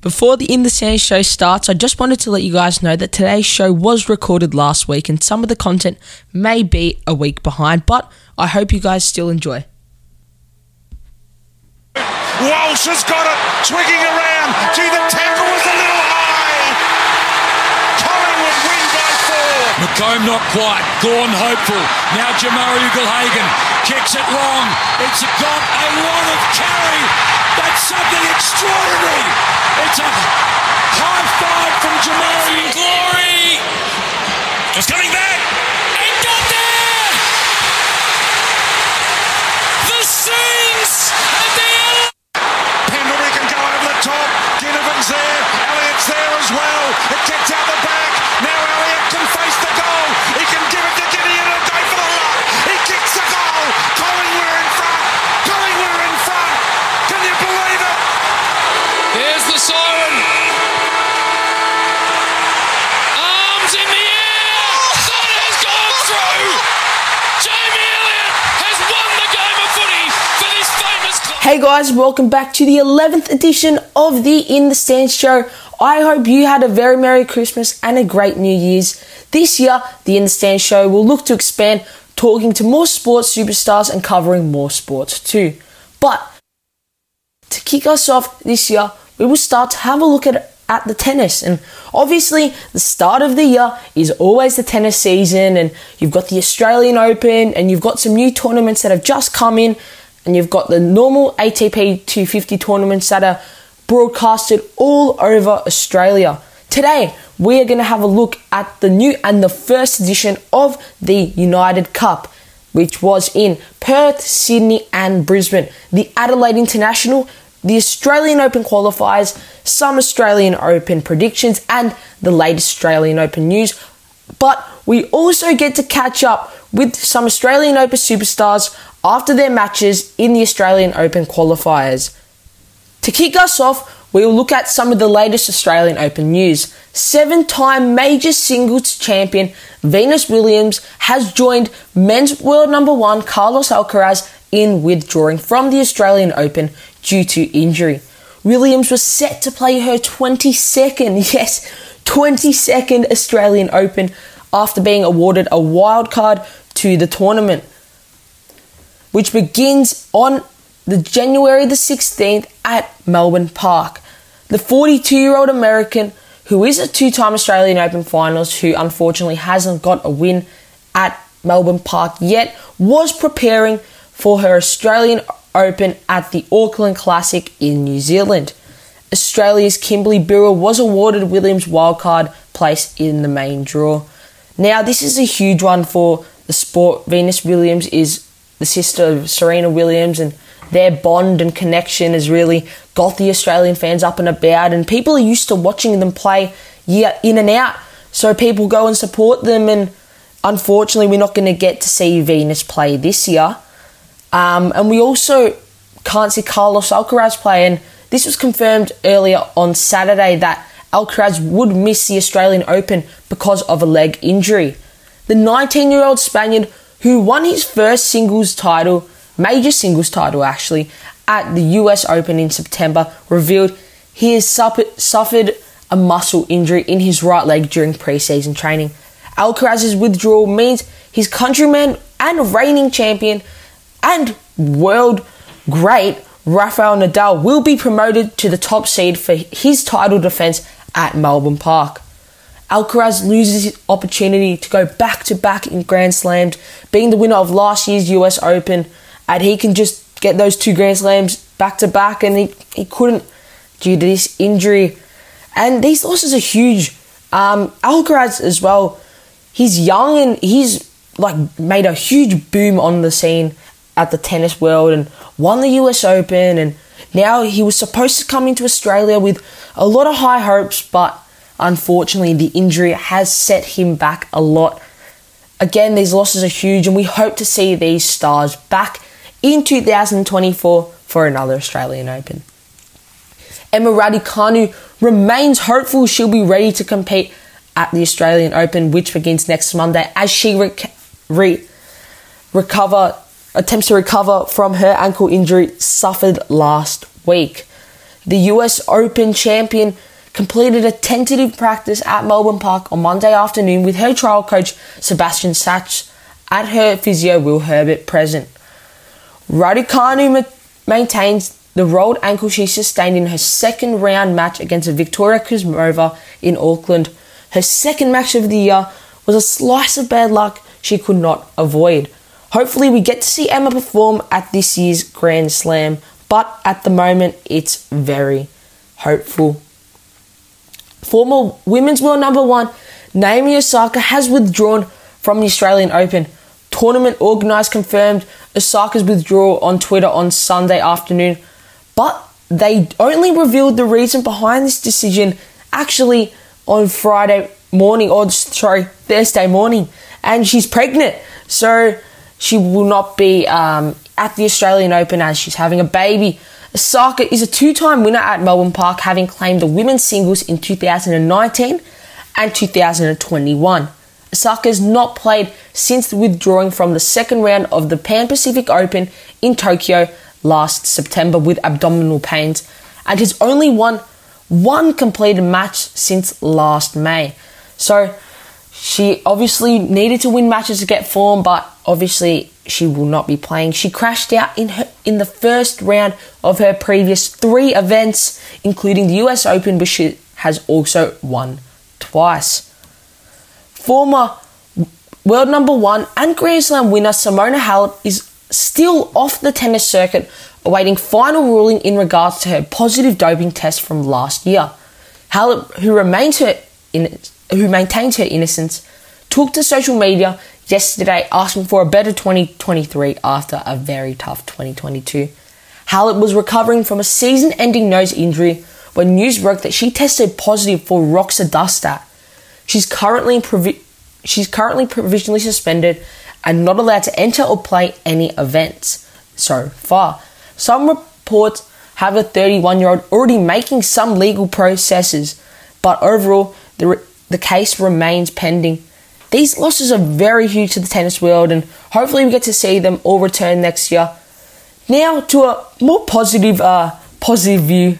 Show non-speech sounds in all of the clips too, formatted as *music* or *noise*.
Before the In the Stands show starts, I just wanted to let you guys know that today's show was recorded last week and some of the content may be a week behind, but I hope you guys still enjoy. Walsh has got it, twigging around. Gee, the tackle was a little high. Collingwood win by four. McComb not quite. Gorn hopeful. Now Jamarra Ugle-Hagan kicks it long. It's got a lot of carry. That's something extraordinary. It's a high five from Jamarra. Glory. Just coming back. Got there. The Saints and the Pendlebury can go over the top. Ginnivan's there. Elliott's there as well. Guys, welcome back to the 11th edition of the In the Stands show. I hope you had a very Merry Christmas and a great New Year's. This year, the In the Stands show will look to expand, talking to more sports superstars and covering more sports too. But to kick us off this year, we will start to have a look at at the tennis. And obviously, the start of the year is always the tennis season, and you've got the Australian Open, and you've got some new tournaments that have just come in, and you've got the normal ATP 250 tournaments that are broadcasted all over Australia. Today, we are going to have a look at the new and the first edition of the United Cup, which was in Perth, Sydney, and Brisbane. The Adelaide International, the Australian Open qualifiers, some Australian Open predictions, and the latest Australian Open news. But we also get to catch up with some Australian Open superstars after their matches in the Australian Open qualifiers. To kick us off, we will look at some of the latest Australian Open news. Seven time major singles champion Venus Williams has joined men's world number one Carlos Alcaraz in withdrawing from the Australian Open due to injury. Williams was set to play her 22nd, *laughs* yes, 22nd Australian Open after being awarded a wild card to the tournament, which begins on the January the 16th at Melbourne Park. The 42 year old American, who is a two time Australian Open finalist, who unfortunately hasn't got a win at Melbourne Park yet, was preparing for her Australian Open at the Auckland Classic in New Zealand. Australia's Kimberly Birrell was awarded Williams wildcard place in the main draw. Now, this is a huge one for the sport. Venus Williams is the sister of Serena Williams, and their bond and connection has really got the Australian fans up and about, and people are used to watching them play year in and out. So people go and support them, and unfortunately, we're not going to get to see Venus play this year. Um, and we also can't see Carlos Alcaraz play, and this was confirmed earlier on Saturday that Alcaraz would miss the Australian Open because of a leg injury. The 19 year old Spaniard, who won his first singles title, major singles title actually, at the US Open in September, revealed he has suffered a muscle injury in his right leg during preseason training. Alcaraz's withdrawal means his countryman and reigning champion and world great Rafael Nadal will be promoted to the top seed for his title defense at Melbourne Park. Alcaraz loses his opportunity to go back to back in Grand Slams, being the winner of last year's US Open, and he can just get those two Grand Slams back to back, and he, he couldn't due to this injury. And these losses are huge. Um, Alcaraz as well, he's young and he's like made a huge boom on the scene at the tennis world and won the US Open and now he was supposed to come into Australia with a lot of high hopes but unfortunately the injury has set him back a lot. Again, these losses are huge and we hope to see these stars back in 2024 for another Australian Open. Emma Raducanu remains hopeful she'll be ready to compete at the Australian Open, which begins next Monday, as she re- re- recover attempts to recover from her ankle injury suffered last week. the US Open champion, completed a tentative practice at Melbourne Park on Monday afternoon with her trial coach Sebastian Sachs at her physio Will Herbert present. Raducanu ma- maintains the rolled ankle she sustained in her second round match against Victoria Kuzmova in Auckland. Her second match of the year was a slice of bad luck she could not avoid. Hopefully, we get to see Emma perform at this year's Grand Slam, but at the moment, it's very hopeful. Former women's world number one Naomi Osaka has withdrawn from the Australian Open. Tournament organised confirmed Osaka's withdrawal on Twitter on Sunday afternoon, but they only revealed the reason behind this decision actually on Friday morning, or sorry, Thursday morning, and she's pregnant, so she will not be um, at the Australian Open as she's having a baby. Osaka is a two time winner at Melbourne Park, having claimed the women's singles in 2019 and 2021. Osaka has not played since withdrawing from the second round of the Pan Pacific Open in Tokyo last September with abdominal pains and has only won one completed match since last May. So she obviously needed to win matches to get form, but obviously she will not be playing. She crashed out in her, in the first round of her previous three events, including the US Open, which she has also won twice. Former world number one and Grand Slam winner Simona Halep is still off the tennis circuit, awaiting final ruling in regards to her positive doping test from last year. Halep, who remains her in, who maintains her innocence, took to social media yesterday asking for a better 2023 after a very tough 2022. Halep was recovering from a season ending nose injury when news broke that she tested positive for roxadustat. She's currently, provi- she's currently provisionally suspended and not allowed to enter or play any events so far. Some reports have a 31 year old already making some legal processes, but overall, the, re- the case remains pending these losses are very huge to the tennis world, and hopefully, we get to see them all return next year. Now, to a more positive, uh, positive view,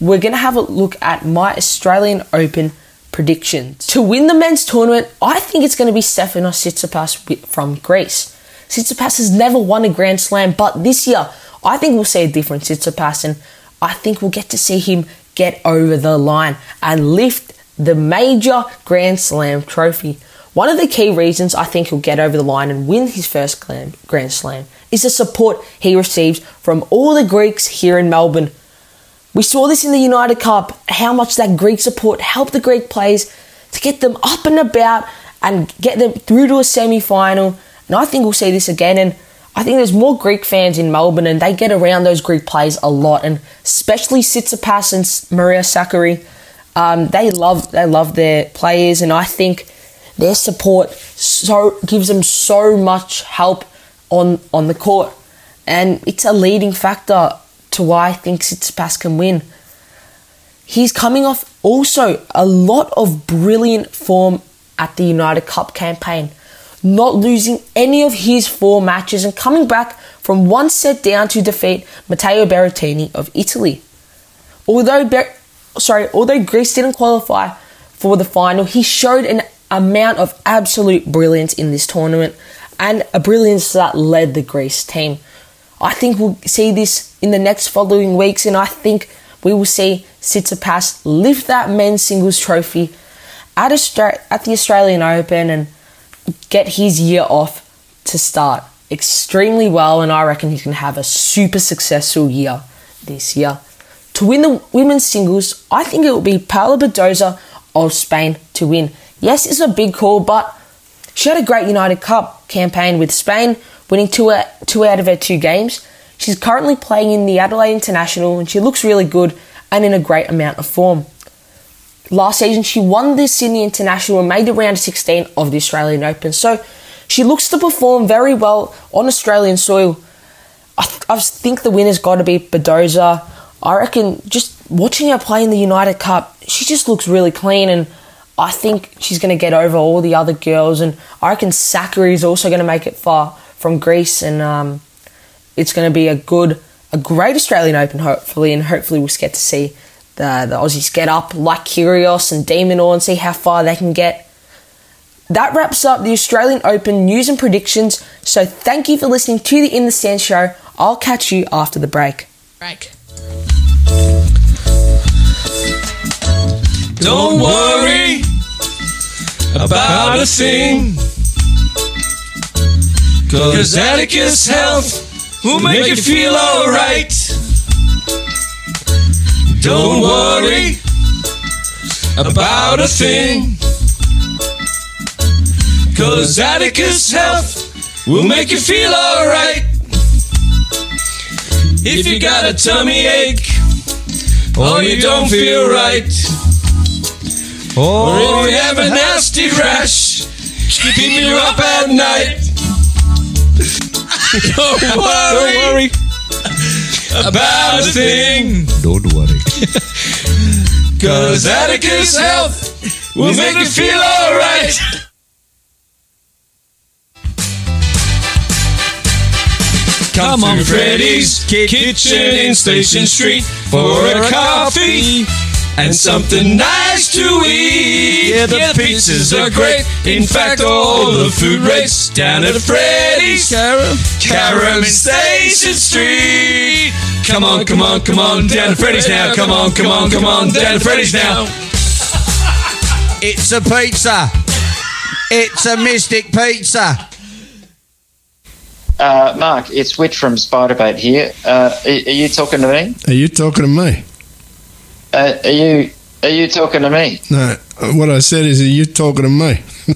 we're going to have a look at my Australian Open predictions. To win the men's tournament, I think it's going to be Stefanos Tsitsipas from Greece. Tsitsipas has never won a Grand Slam, but this year, I think we'll see a different Tsitsipas, and I think we'll get to see him get over the line and lift the major Grand Slam trophy. One of the key reasons I think he'll get over the line and win his first Grand Slam is the support he receives from all the Greeks here in Melbourne. We saw this in the United Cup, how much that Greek support helped the Greek players to get them up and about and get them through to a semi final. And I think we'll see this again. And I think there's more Greek fans in Melbourne and they get around those Greek players a lot. And especially Tsitsipas and Maria Sakkari, um, they love they love their players. And I think their support so gives them so much help on on the court, and it's a leading factor to why I think Tsitsipas can win. He's coming off also a lot of brilliant form at the United Cup campaign, not losing any of his four matches and coming back from one set down to defeat Matteo Berrettini of Italy. Although Ber- sorry, although Greece didn't qualify for the final, he showed an amount of absolute brilliance in this tournament and a brilliance that led the Greece team. I think we'll see this in the next following weeks, and I think we will see Tsitsipas lift that men's singles trophy at, Austra- at the Australian Open and get his year off to start extremely well, and I reckon he can have a super successful year this year. To win the women's singles, I think it will be Paula Badosa of Spain to win. Yes, it's a big call, but she had a great United Cup campaign with Spain, winning two, uh, two out of her two games. She's currently playing in the Adelaide International and she looks really good and in a great amount of form. Last season, she won the Sydney International and made the round of 16 of the Australian Open. So she looks to perform very well on Australian soil. I, th- I think the winner's got to be Badosa. I reckon just watching her play in the United Cup, she just looks really clean and I think she's going to get over all the other girls, and I reckon Sakkari is also going to make it far from Greece, and um, it's going to be a good a great Australian Open, hopefully, and hopefully we'll get to see the, the Aussies get up like Kyrgios and De Minaur and see how far they can get. That wraps up the Australian Open news and predictions. So thank you for listening to the In the Stand show. I'll catch you after the break. Break. Don't worry about a thing. Cause Atticus Health will make you feel alright. Don't worry about a thing. Cause Atticus Health will make you feel alright. If you got a tummy ache or you don't feel right. Or if you have a nasty rash, keeping you up at night. *laughs* Don't worry, Don't worry. about a thing, Don't worry. *laughs* cause Atticus Health will make you feel alright. Come on, Freddy's Kitchen in Station Street for a coffee and something nice to eat. Yeah, the pizzas are great. In fact, all the food rates down at Freddy's. Carrum Station Street. Come on, come on, come on, down to Freddy's now. Come on, come on, come on, down to Freddy's now. *laughs* It's a pizza. It's a Mystic Pizza. Uh, Mark, it's Wit from Spiderbait here. Uh, are, are you talking to me? Are you talking to me? Uh, are you are you talking to me? No. What I said is, are you talking to me? *laughs*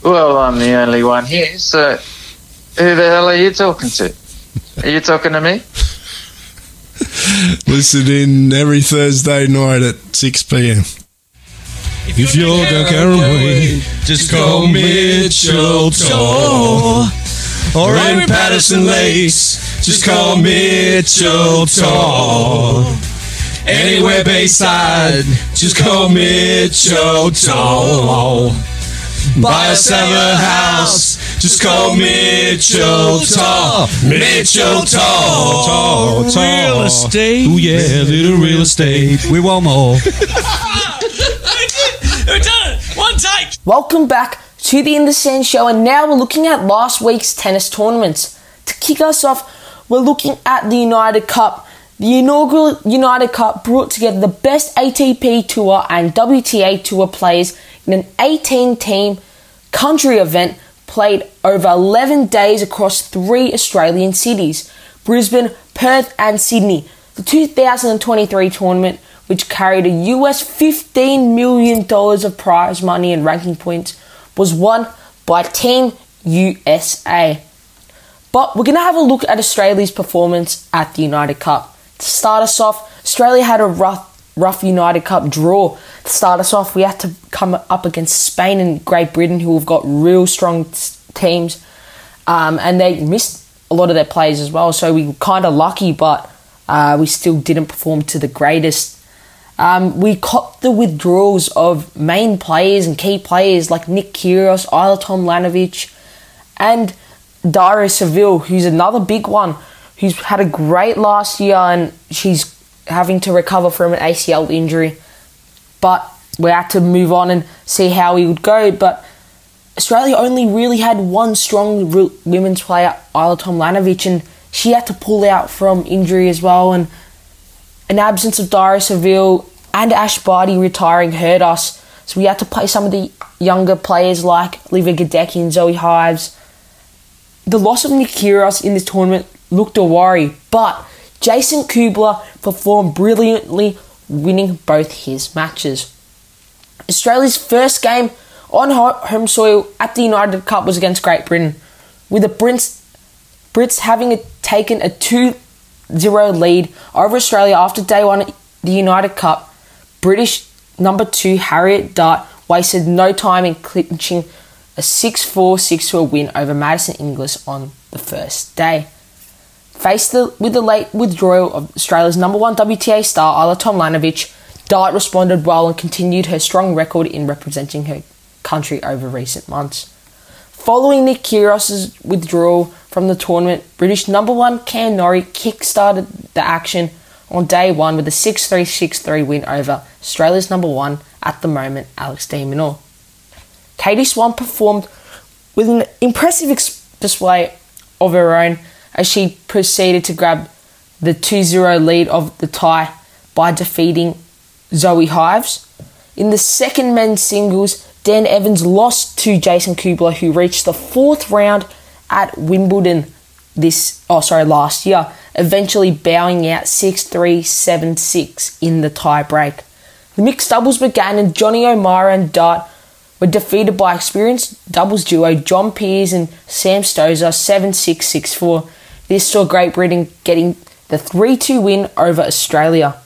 Well, I'm the only one here, so who the hell are you talking to? Are you talking to me? *laughs* Listen in every Thursday night at 6 p.m. If you're going away, just call Mitchell Tor. Or in Patterson Lakes, just call Mitchell Tor. Anywhere Bayside, just call Mitchell Tor. Buy a summer house, just call Mitchell Tor. Mitchell Tor. Real estate. Oh yeah, little real estate. We want more. *laughs* We've done it! One take! Welcome back to the In the Stands show, and now we're looking at last week's tennis tournaments. To kick us off, we're looking at the United Cup. The inaugural United Cup brought together the best ATP Tour and WTA Tour players in an 18 team country event played over 11 days across three Australian cities Brisbane, Perth, and Sydney. The 2023 tournament, which carried a US $15 million of prize money and ranking points, was won by Team USA. But we're going to have a look at Australia's performance at the United Cup. To start us off, Australia had a rough, rough United Cup draw. To start us off, we had to come up against Spain and Great Britain, who have got real strong teams, um, and they missed a lot of their players as well. So we were kind of lucky, but uh, we still didn't perform to the greatest. Um, we caught the withdrawals of main players and key players like Nick Kyrgios, Ajla Tomljanovic, and Daria Saville, who's another big one, who's had a great last year and she's having to recover from an ACL injury. But we had to move on and see how he would go. But Australia only really had one strong women's player, Ajla Tomljanovic, and she had to pull out from injury as well. And an absence of Daria Saville and Ash Barty retiring hurt us. So we had to play some of the younger players like Olivia Gadecki and Zoe Hives. The loss of Nick Kyrgios in this tournament looked a worry, but Jason Kubler performed brilliantly, winning both his matches. Australia's first game on home soil at the United Cup was against Great Britain, with the Brits, Brits having taken a 2 0 lead over Australia after day one at the United Cup. British number two Harriet Dart wasted no time in clinching a 6 4 6 2 win over Madison Inglis on the first day. Faced the, with the late withdrawal of Australia's number one WTA star Ajla Tomljanovic, Dart responded well and continued her strong record in representing her country over recent months. Following Nick Kyrgios' withdrawal from the tournament, British number one Cam Norrie kick-started the action on day one with a 6-3, 6-3 win over Australia's number one at the moment, Alex de Minaur. Katie Swan performed with an impressive ex- display of her own as she proceeded to grab the 2-0 lead of the tie by defeating Zoe Hives. In the second men's singles, Dan Evans lost to Jason Kubler, who reached the fourth round at Wimbledon this oh sorry last year, eventually bowing out 6-3, 7-6 in the tie break. The mixed doubles began and Jonny O'Mara and Dart were defeated by experienced doubles duo John Peers and Sam Stosur 7-6, 6-4. This saw Great Britain getting the 3-2 win over Australia.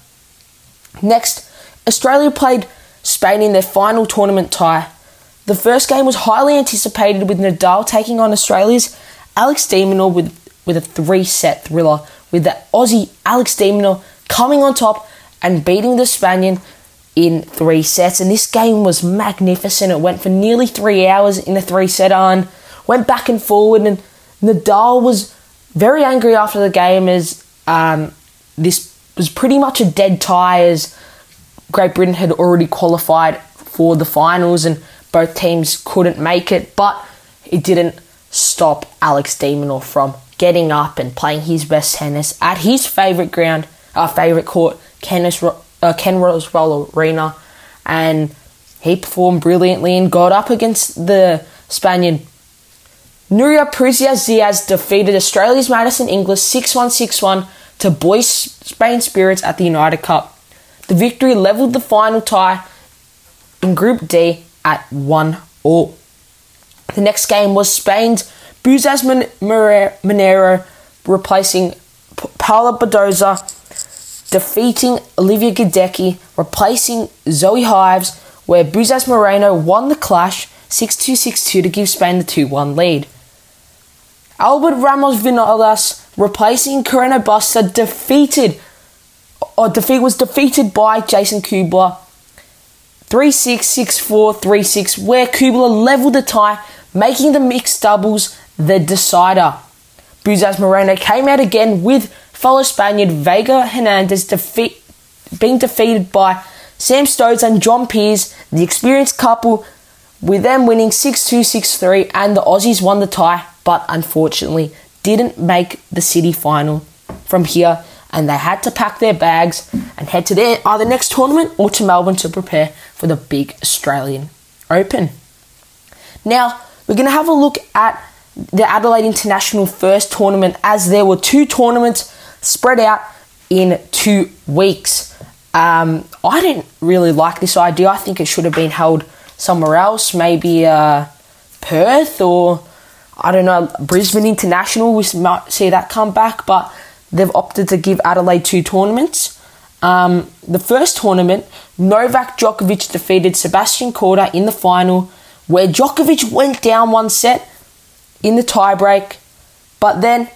Next, Australia played Spain in their final tournament tie. The first game was highly anticipated with Nadal taking on Australia's Alex de Minaur with, with a three set thriller, with the Aussie Alex de Minaur coming on top and beating the Spaniard in three sets. And this game was magnificent. It went for nearly three hours in a three set and went back and forward. And Nadal was very angry after the game as um, this was pretty much a dead tie as Great Britain had already qualified for the finals and both teams couldn't make it, but it didn't stop Alex de Minaur from getting up and playing his best tennis at his favourite ground, our favourite court, uh, Ken Rosewall Arena, and he performed brilliantly and got up against the Spaniard. Nuria Parrizas Diaz defeated Australia's Madison Inglis 6 1 6 1 to Boys Spain Spirits at the United Cup. The victory levelled the final tie in Group D at 1 all. The next game was Spain's Bouzas Maneiro replacing Paula Badosa, defeating Olivia Gadecki, replacing Zoe Hives, where Bouzas Moreno won the clash 6 2 6 2 to give Spain the 2 1 lead. Albert Ramos Vinolas, replacing Carreno Busta, defeated or defeat was defeated by Jason Kubler 3 6 6 4 3 6, where Kubler leveled the tie, making the mixed doubles the decider. Bouzas Moreno came out again with fellow Spaniard Vega Hernandez defeat, being defeated by Sam Stosur and John Peers, the experienced couple, with them winning 6 2 6 3, and the Aussies won the tie, but unfortunately didn't make the city final. From here, and they had to pack their bags and head to their either next tournament or to Melbourne to prepare for the big Australian Open. Now, we're going to have a look at the Adelaide International first tournament as there were two tournaments spread out in two weeks. Um, I didn't really like this idea. I think it should have been held somewhere else, maybe uh, Perth or I don't know, Brisbane International. We might see that come back, but they've opted to give Adelaide two tournaments. Um, the first tournament, Novak Djokovic defeated Sebastian Korda in the final, where Djokovic went down one set in the tiebreak, but then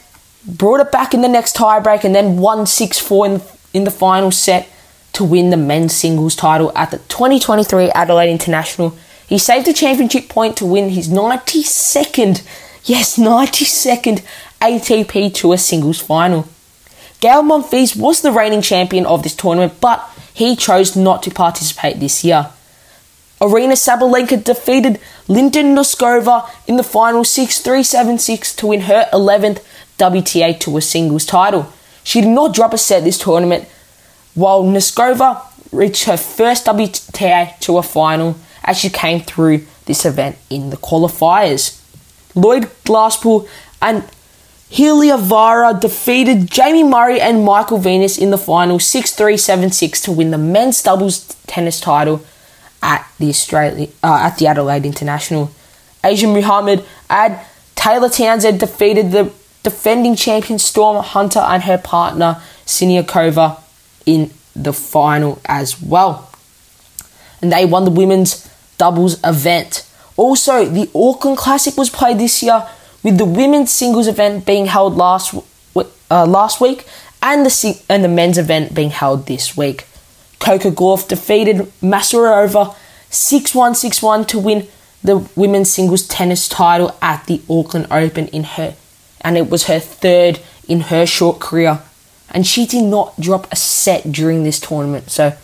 brought it back in the next tiebreak and then won 6 4 in, in the final set to win the men's singles title at the 2023 Adelaide International. He saved a championship point to win his 92nd, yes, 92nd ATP Tour singles final. Gael Monfils was the reigning champion of this tournament, but he chose not to participate this year. Aryna Sabalenka defeated Linda Noskova in the final 6 3 7 6 to win her 11th WTA Tour singles title. She did not drop a set this tournament, while Noskova reached her first WTA Tour final as she came through this event in the qualifiers. Lloyd Glasspool and Heliovaara defeated Jamie Murray and Michael Venus in the final 6 3 7 6 to win the men's doubles tennis title at the Australia uh, at the Adelaide International. Asia Muhammad and Taylor Townsend defeated the defending champion Storm Hunter and her partner Siniakova in the final as well. And they won the women's doubles event. Also, the Auckland Classic was played this year with the women's singles event being held last uh, last week and the and the men's event being held this week. Coco Gauff defeated Masarova 6-1 6-1 to win the women's singles tennis title at the Auckland Open in her and it was her third in her short career. And she did not drop a set during this tournament, so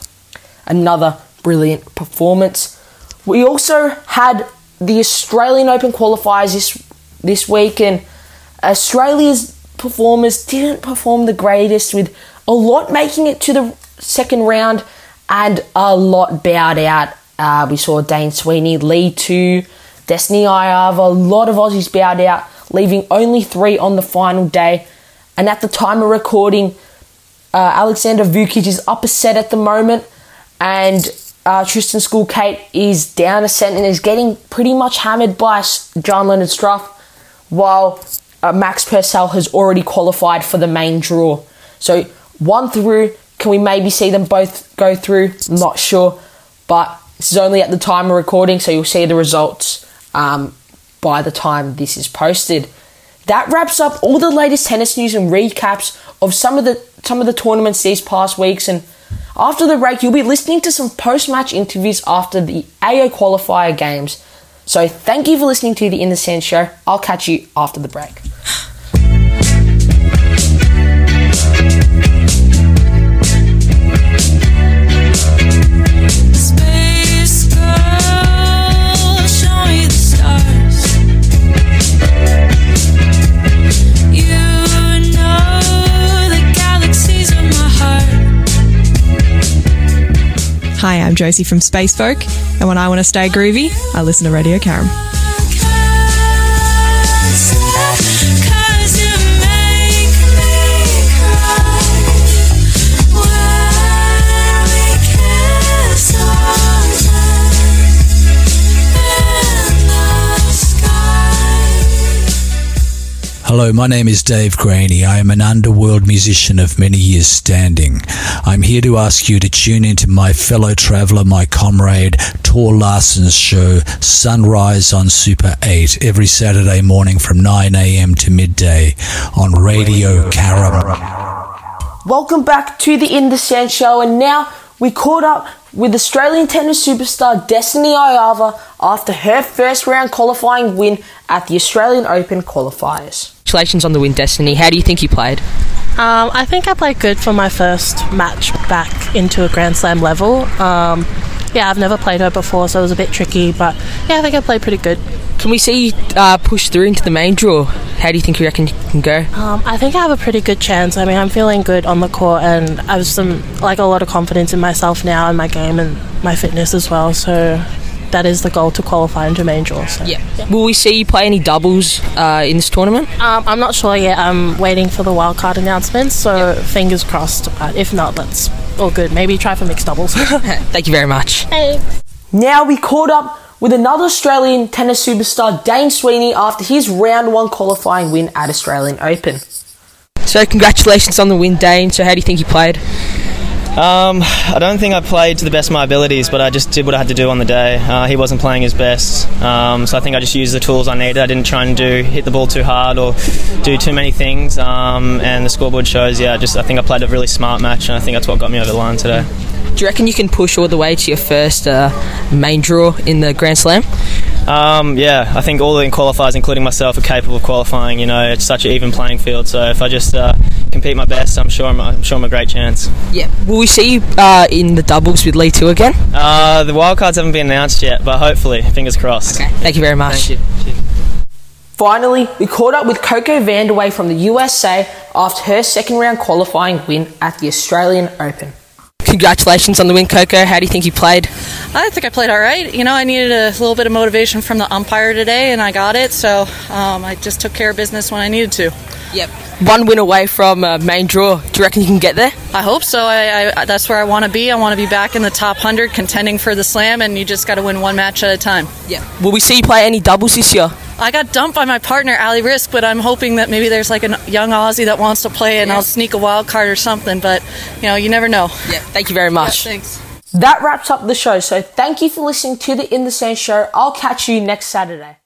another brilliant performance. We also had the Australian Open qualifiers this this week, and Australia's performers didn't perform the greatest, with a lot making it to the second round and a lot bowed out. Uh, we saw Dane Sweeney, Li Tu, Destanee Aiava, a lot of Aussies bowed out, leaving only three on the final day. And at the time of recording, uh, Aleksandar Vukic is upset at the moment, and uh, Tristan Schoolkate is down a set and is getting pretty much hammered by Jan-Lennard Struff, while uh, Max Purcell has already qualified for the main draw. So one through, can we maybe see them both go through? I'm not sure, but this is only at the time of recording, so you'll see the results um, by the time this is posted. That wraps up all the latest tennis news and recaps of some of the some of the tournaments these past weeks. And after the break, you'll be listening to some post-match interviews after the AO qualifier games. So thank you for listening to the In the Stands show. I'll catch you after the break. Hi, I'm Josie from Space Folk, and when I want to stay groovy, I listen to Radio Caram. Hello, my name is Dave Graney. I am an underworld musician of many years standing. I'm here to ask you to tune into my fellow traveller, my comrade, Tor Larson's show, Sunrise on Super 8, every Saturday morning from 9am to midday on Radio Caram. Welcome back to the In the Stands show, and now we caught up with Australian tennis superstar Destanee Aiava after her first round qualifying win at the Australian Open qualifiers. Congratulations on the win, Destanee. How do you think you played? Um, I think I played good for my first match back into a Grand Slam level. Um, yeah, I've never played her before, so it was a bit tricky, but yeah, I think I played pretty good. Can we see you uh, push through into the main draw? How do you think you reckon you can go? Um, I think I have a pretty good chance. I mean, I'm feeling good on the court, and I have some like a lot of confidence in myself now, and my game, and my fitness as well. So that is the goal to qualify into main draw. So. Yeah. Will we see you play any doubles uh, in this tournament? Um, I'm not sure yet. I'm waiting for the wildcard announcements, so fingers crossed. But if not, that's all good. Maybe try for mixed doubles. *laughs* *laughs* Thank you very much. Thanks. Now we caught up with another Australian tennis superstar, Dane Sweeney, after his round one qualifying win at Australian Open. So congratulations on the win, Dane. So how do you think you played? Um, I don't think I played to the best of my abilities, but I just did what I had to do on the day. Uh, he wasn't playing his best, um, so I think I just used the tools I needed. I didn't try and do hit the ball too hard or do too many things. Um, and the scoreboard shows, yeah, just I think I played a really smart match, and I think that's what got me over the line today. Do you reckon you can push all the way to your first uh, main draw in the Grand Slam? Um, yeah, I think all the qualifiers, including myself, are capable of qualifying. You know, it's such an even playing field. So if I just uh, compete my best, I'm sure I'm, I'm sure I'm a great chance. Yeah. Will we see you uh, in the doubles with Li Tu again? Uh, the wildcards haven't been announced yet, but hopefully, fingers crossed. Okay. Thank you very much. Finally, we caught up with CoCo Vandeweghe from the USA after her second round qualifying win at the Australian Open. Congratulations on the win, Coco. How do you think you played? I think I played all right. You know, I needed a little bit of motivation from the umpire today, and I got it. So um, I just took care of business when I needed to. Yep. One win away from uh, main draw. Do you reckon you can get there? I hope so. I, I, that's where I want to be. I want to be back in the top 100 contending for the slam, and you just got to win one match at a time. Yeah. Will we see you play any doubles this year? I got dumped by my partner, Ali Riske, but I'm hoping that maybe there's like a young Aussie that wants to play and Yeah. I'll sneak a wild card or something, but you know, you never know. Yeah. Thank you very much. Yeah, thanks. That wraps up the show. So thank you for listening to the In the Stands show. I'll catch you next Saturday.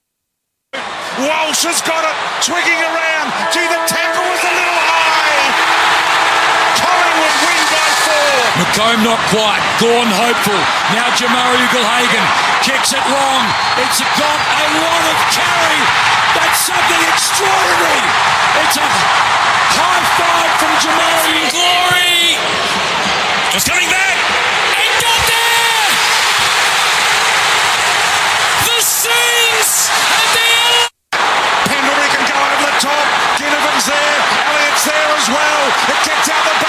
Walsh has got it, twigging around. Gee, the tackle was a little high. Collingwood win by four. Combe not quite. Gorn hopeful. Now Jamarra Ugle-Hagan kicks it long. It's got a lot of carry. That's something extraordinary. It's a high five from Jamarra. Glory. Just coming back. And got there. The Saints and the Pendlebury can go over the top. Ginnivan's there. Elliott's there as well. It kicked out the back.